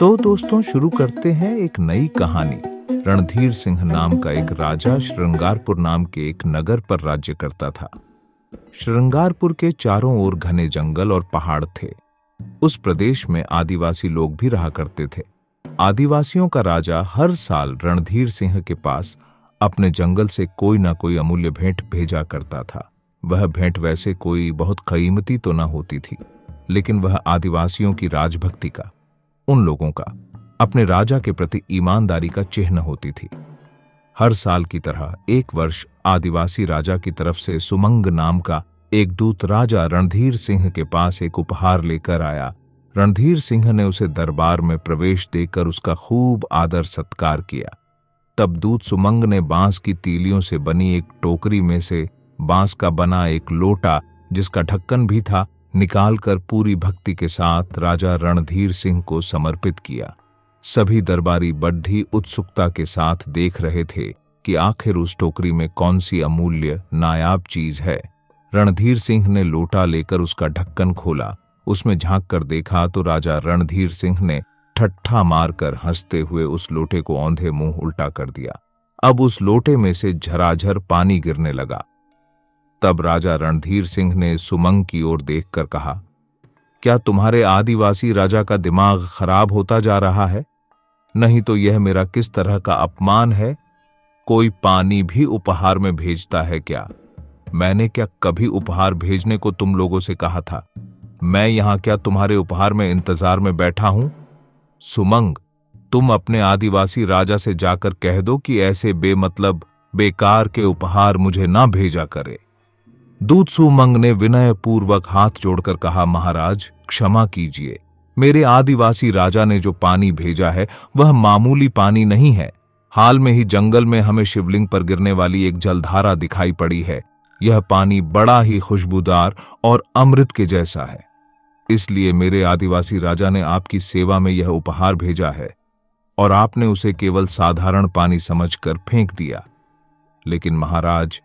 तो दोस्तों, शुरू करते हैं एक नई कहानी। रणधीर सिंह नाम का एक राजा श्रृंगारपुर नाम के एक नगर पर राज्य करता था। श्रृंगारपुर के चारों ओर घने जंगल और पहाड़ थे। उस प्रदेश में आदिवासी लोग भी रहा करते थे। आदिवासियों का राजा हर साल रणधीर सिंह के पास अपने जंगल से कोई ना कोई अमूल्य भेंट भेजा करता था। वह भेंट वैसे कोई बहुत कीमती तो न होती थी, लेकिन वह आदिवासियों की राजभक्ति का उन लोगों का अपने राजा के प्रति ईमानदारी का चिन्ह होती थी। हर साल की तरह एक वर्ष आदिवासी राजा की तरफ़ से सुमंग नाम का एक दूत राजा रणधीर सिंह के पास एक उपहार लेकर आया। रणधीर सिंह ने उसे दरबार में प्रवेश देकर उसका खूब आदर सत्कार किया। तब दूत सुमंग ने बाँस की तीलियों से बनी एक टोकरी में से बाँस का बना एक लोटा, जिसका ढक्कन भी था निकालकर पूरी भक्ति के साथ राजा रणधीर सिंह को समर्पित किया। सभी दरबारी बड्ढी उत्सुकता के साथ देख रहे थे कि आखिर उस टोकरी में कौन सी अमूल्य, नायाब चीज़ है। रणधीर सिंह ने लोटा लेकर उसका ढक्कन खोला। उसमें झाँक कर देखा तो राजा रणधीर सिंह ने ठट्ठा मारकर हँसते हुए उस लोटे को औंधे मुँह उल्टा कर दिया। अब उस लोटे में से झराझर पानी गिरने लगा। तब राजा रणधीर सिंह ने सुमंग की ओर देखकर कहा, क्या तुम्हारे आदिवासी राजा का दिमाग खराब होता जा रहा है? नहीं तो यह मेरा किस तरह का अपमान है? कोई पानी भी उपहार में भेजता है क्या? मैंने क्या कभी उपहार भेजने को तुम लोगों से कहा था? मैं यहाँ क्या तुम्हारे उपहार में इंतज़ार में बैठा हूँ? सुमंग, तुम अपने आदिवासी राजा से जाकर कह दो कि ऐसे बेमतलब, बेकार के उपहार मुझे ना भेजा करे। दूत सुमंग ने विनय पूर्वक हाथ जोड़कर कहा, महाराज, क्षमा कीजिए। मेरे आदिवासी राजा ने जो पानी भेजा है, वह मामूली पानी नहीं है। हाल में ही जंगल में हमें शिवलिंग पर गिरने वाली एक जलधारा दिखाई पड़ी है। यह पानी बड़ा ही खुशबूदार और अमृत के जैसा है। इसलिए मेरे आदिवासी राजा ने आपकी सेवा में यह उपहार भेजा है और आपने उसे केवल साधारण पानी समझकर फेंक दिया। लेकिन महाराज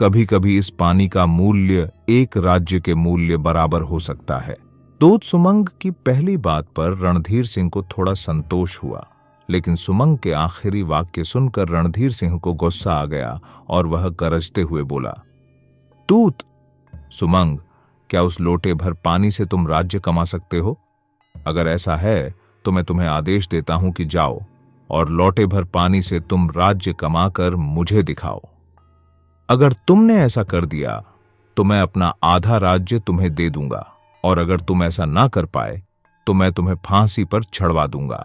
कभी कभी इस पानी का मूल्य एक राज्य के मूल्य बराबर हो सकता है। दूत सुमंग की पहली बात पर रणधीर सिंह को थोड़ा संतोष हुआ, लेकिन सुमंग के आखिरी वाक्य सुनकर रणधीर सिंह को गुस्सा आ गया और वह गरजते हुए बोला तूत सुमंग, क्या उस लोटे भर पानी से तुम राज्य कमा सकते हो? अगर ऐसा है तो मैं तुम्हें आदेश देता हूँ कि जाओ और लोटे भर पानी से तुम राज्य कमाकर मुझे दिखाओ। अगर तुमने ऐसा कर दिया तो मैं अपना आधा राज्य तुम्हें दे दूँगा, और अगर तुम ऐसा ना कर पाए तो मैं तुम्हें फांसी पर छड़वा दूँगा।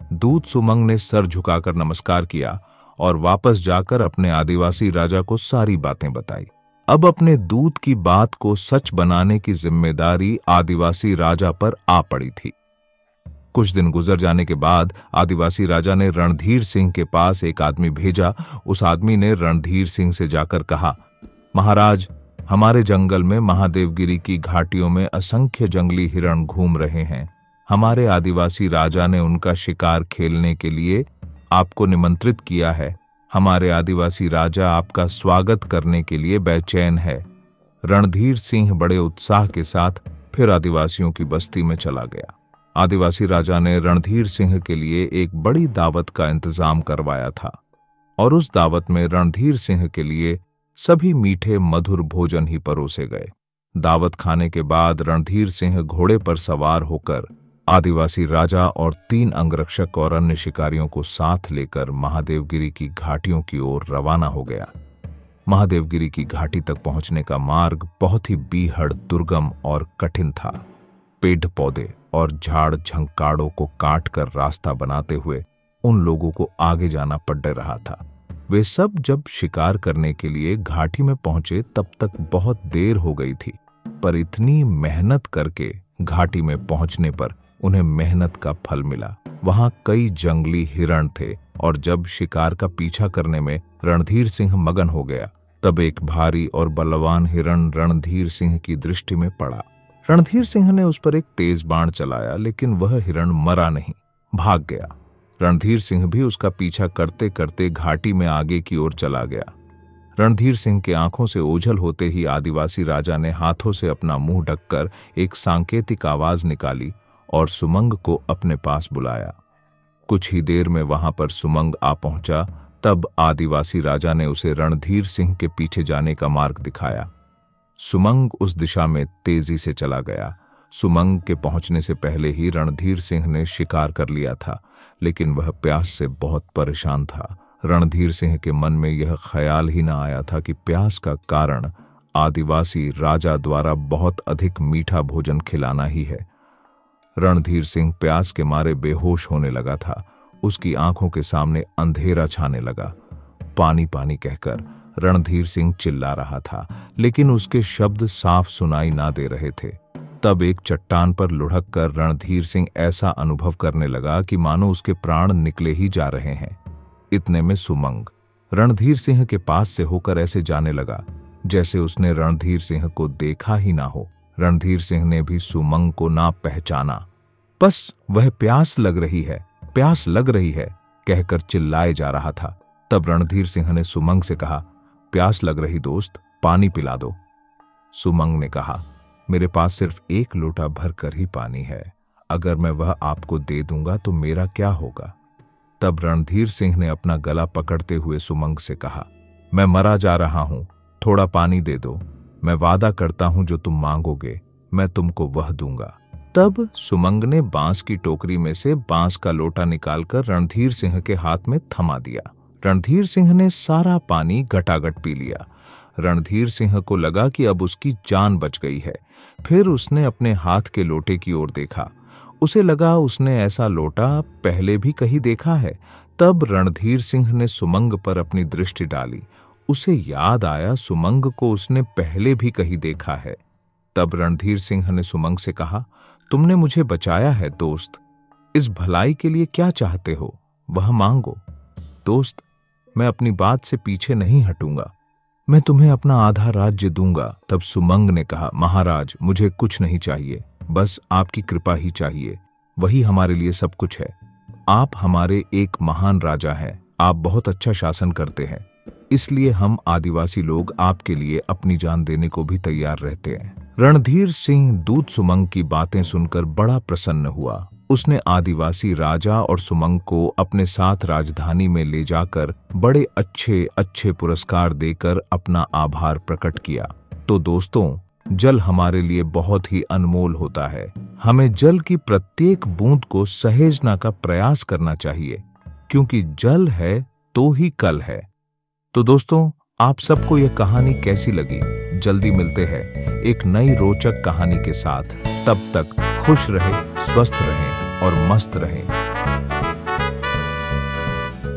दूत सुमंग ने सर झुकाकर नमस्कार किया और वापस जाकर अपने आदिवासी राजा को सारी बातें बताई। अब अपने दूत की बात को सच बनाने की ज़िम्मेदारी आदिवासी राजा पर आ पड़ी थी। कुछ दिन गुजर जाने के बाद आदिवासी राजा ने रणधीर सिंह के पास एक आदमी भेजा। उस आदमी ने रणधीर सिंह से जाकर कहा, महाराज, हमारे जंगल में महादेवगिरी की घाटियों में असंख्य जंगली हिरण घूम रहे हैं। हमारे आदिवासी राजा ने उनका शिकार खेलने के लिए आपको निमंत्रित किया है। हमारे आदिवासी राजा आपका स्वागत करने के लिए बेचैन है। रणधीर सिंह बड़े उत्साह के साथ फिर आदिवासियों की बस्ती में चला गया। आदिवासी राजा ने रणधीर सिंह के लिए एक बड़ी दावत का इंतज़ाम करवाया था और उस दावत में रणधीर सिंह के लिए सभी मीठे मधुर भोजन ही परोसे गए। दावत खाने के बाद रणधीर सिंह घोड़े पर सवार होकर आदिवासी राजा और तीन अंगरक्षक और अन्य शिकारियों को साथ लेकर महादेवगिरी की घाटियों की ओर रवाना हो गया। महादेवगिरी की घाटी तक पहुँचने का मार्ग बहुत ही बीहड़, दुर्गम और कठिन था। पेड़ पौधे और झाड़ झंकाड़ों को काट कर रास्ता बनाते हुए उन लोगों को आगे जाना पड़ रहा था। वे सब जब शिकार करने के लिए घाटी में पहुँचे, तब तक बहुत देर हो गई थी, पर इतनी मेहनत करके घाटी में पहुँचने पर उन्हें मेहनत का फल मिला। वहाँ कई जंगली हिरण थे और जब शिकार का पीछा करने में रणधीर सिंह मगन हो गया, तब एक भारी और बलवान हिरण रणधीर सिंह की दृष्टि में पड़ा। रणधीर सिंह ने उस पर एक तेज बाण चलाया, लेकिन वह हिरण मरा नहीं, भाग गया। रणधीर सिंह भी उसका पीछा करते करते घाटी में आगे की ओर चला गया। रणधीर सिंह के आँखों से ओझल होते ही आदिवासी राजा ने हाथों से अपना मुँह ढककर एक सांकेतिक आवाज़ निकाली और सुमंग को अपने पास बुलाया। कुछ ही देर में वहाँ पर सुमंग आ पहुँचा, तब आदिवासी राजा ने उसे रणधीर सिंह के पीछे जाने का मार्ग दिखाया। सुमंग उस दिशा में तेज़ी से चला गया। सुमंग के पहुँचने से पहले ही रणधीर सिंह ने शिकार कर लिया था, लेकिन वह प्यास से बहुत परेशान था। रणधीर सिंह के मन में यह ख्याल ही न आया था कि प्यास का कारण आदिवासी राजा द्वारा बहुत अधिक मीठा भोजन खिलाना ही है। रणधीर सिंह प्यास के मारे बेहोश होने लगा था। उसकी आँखों के सामने अंधेरा छाने लगा। पानी पानी कहकर रणधीर सिंह चिल्ला रहा था, लेकिन उसके शब्द साफ़ सुनाई ना दे रहे थे। तब एक चट्टान पर लुढ़क कर रणधीर सिंह ऐसा अनुभव करने लगा कि मानो उसके प्राण निकले ही जा रहे हैं। इतने में सुमंग। रणधीर सिंह के पास से होकर ऐसे जाने लगा, जैसे उसने रणधीर सिंह को देखा ही ना हो। रणधीर सिंह ने भी सुमंग को ना पहचाना। बस वह प्यास लग रही है, प्यास लग रही है, कहकर चिल्लाए जा रहा था। तब रणधीर सिंह ने सुमंग से कहा प्यास लग रही दोस्त, पानी पिला दो। सुमंग ने कहा, मेरे पास सिर्फ़ एक लोटा भर कर ही पानी है। अगर मैं वह आपको दे दूँगा तो मेरा क्या होगा? तब रणधीर सिंह ने अपना गला पकड़ते हुए सुमंग से कहा, मैं मरा जा रहा हूँ, थोड़ा पानी दे दो। मैं वादा करता हूँ जो तुम मांगोगे, मैं तुमको वह दूँगा। तब सुमंग ने बाँस की टोकरी में से बाँस का लोटा निकालकर रणधीर सिंह के हाथ में थमा दिया। रणधीर सिंह ने सारा पानी गटागट पी लिया। रणधीर सिंह को लगा कि अब उसकी जान बच गई है। फिर उसने अपने हाथ के लोटे की ओर देखा। उसे लगा उसने ऐसा लोटा पहले भी कहीं देखा है। तब रणधीर सिंह ने सुमंग पर अपनी दृष्टि डाली। उसे याद आया सुमंग को उसने पहले भी कहीं देखा है। तब रणधीर सिंह ने सुमंग से कहा, तुमने मुझे बचाया है, दोस्त। इस भलाई के लिए क्या चाहते हो? वह मांगो। दोस्त मैं अपनी बात से पीछे नहीं हटूँगा। मैं तुम्हें अपना आधा राज्य दूँगा, तब सुमंग ने कहा, महाराज, मुझे कुछ नहीं चाहिए, बस आपकी कृपा ही चाहिए। वही हमारे लिए सब कुछ है। आप हमारे एक महान राजा हैं। आप बहुत अच्छा शासन करते हैं। इसलिए हम आदिवासी लोग आपके लिए अपनी जान देने को भी तैयार रहते हैं। रणधीर सिंह दूत सुमंग की बातें सुनकर बड़ा प्रसन्न हुआ। उसने आदिवासी राजा और सुमंग को अपने साथ राजधानी में ले जाकर बड़े अच्छे अच्छे पुरस्कार देकर अपना आभार प्रकट किया। तो दोस्तों, जल हमारे लिए बहुत ही अनमोल होता है। हमें जल की प्रत्येक बूंद को सहेजना का प्रयास करना चाहिए, क्योंकि जल है तो ही कल है। तो दोस्तों, आप सबको यह कहानी कैसी लगी? जल्दी मिलते हैं एक नई रोचक कहानी के साथ। तब तक खुश रहे, स्वस्थ रहें। और मस्त रहें।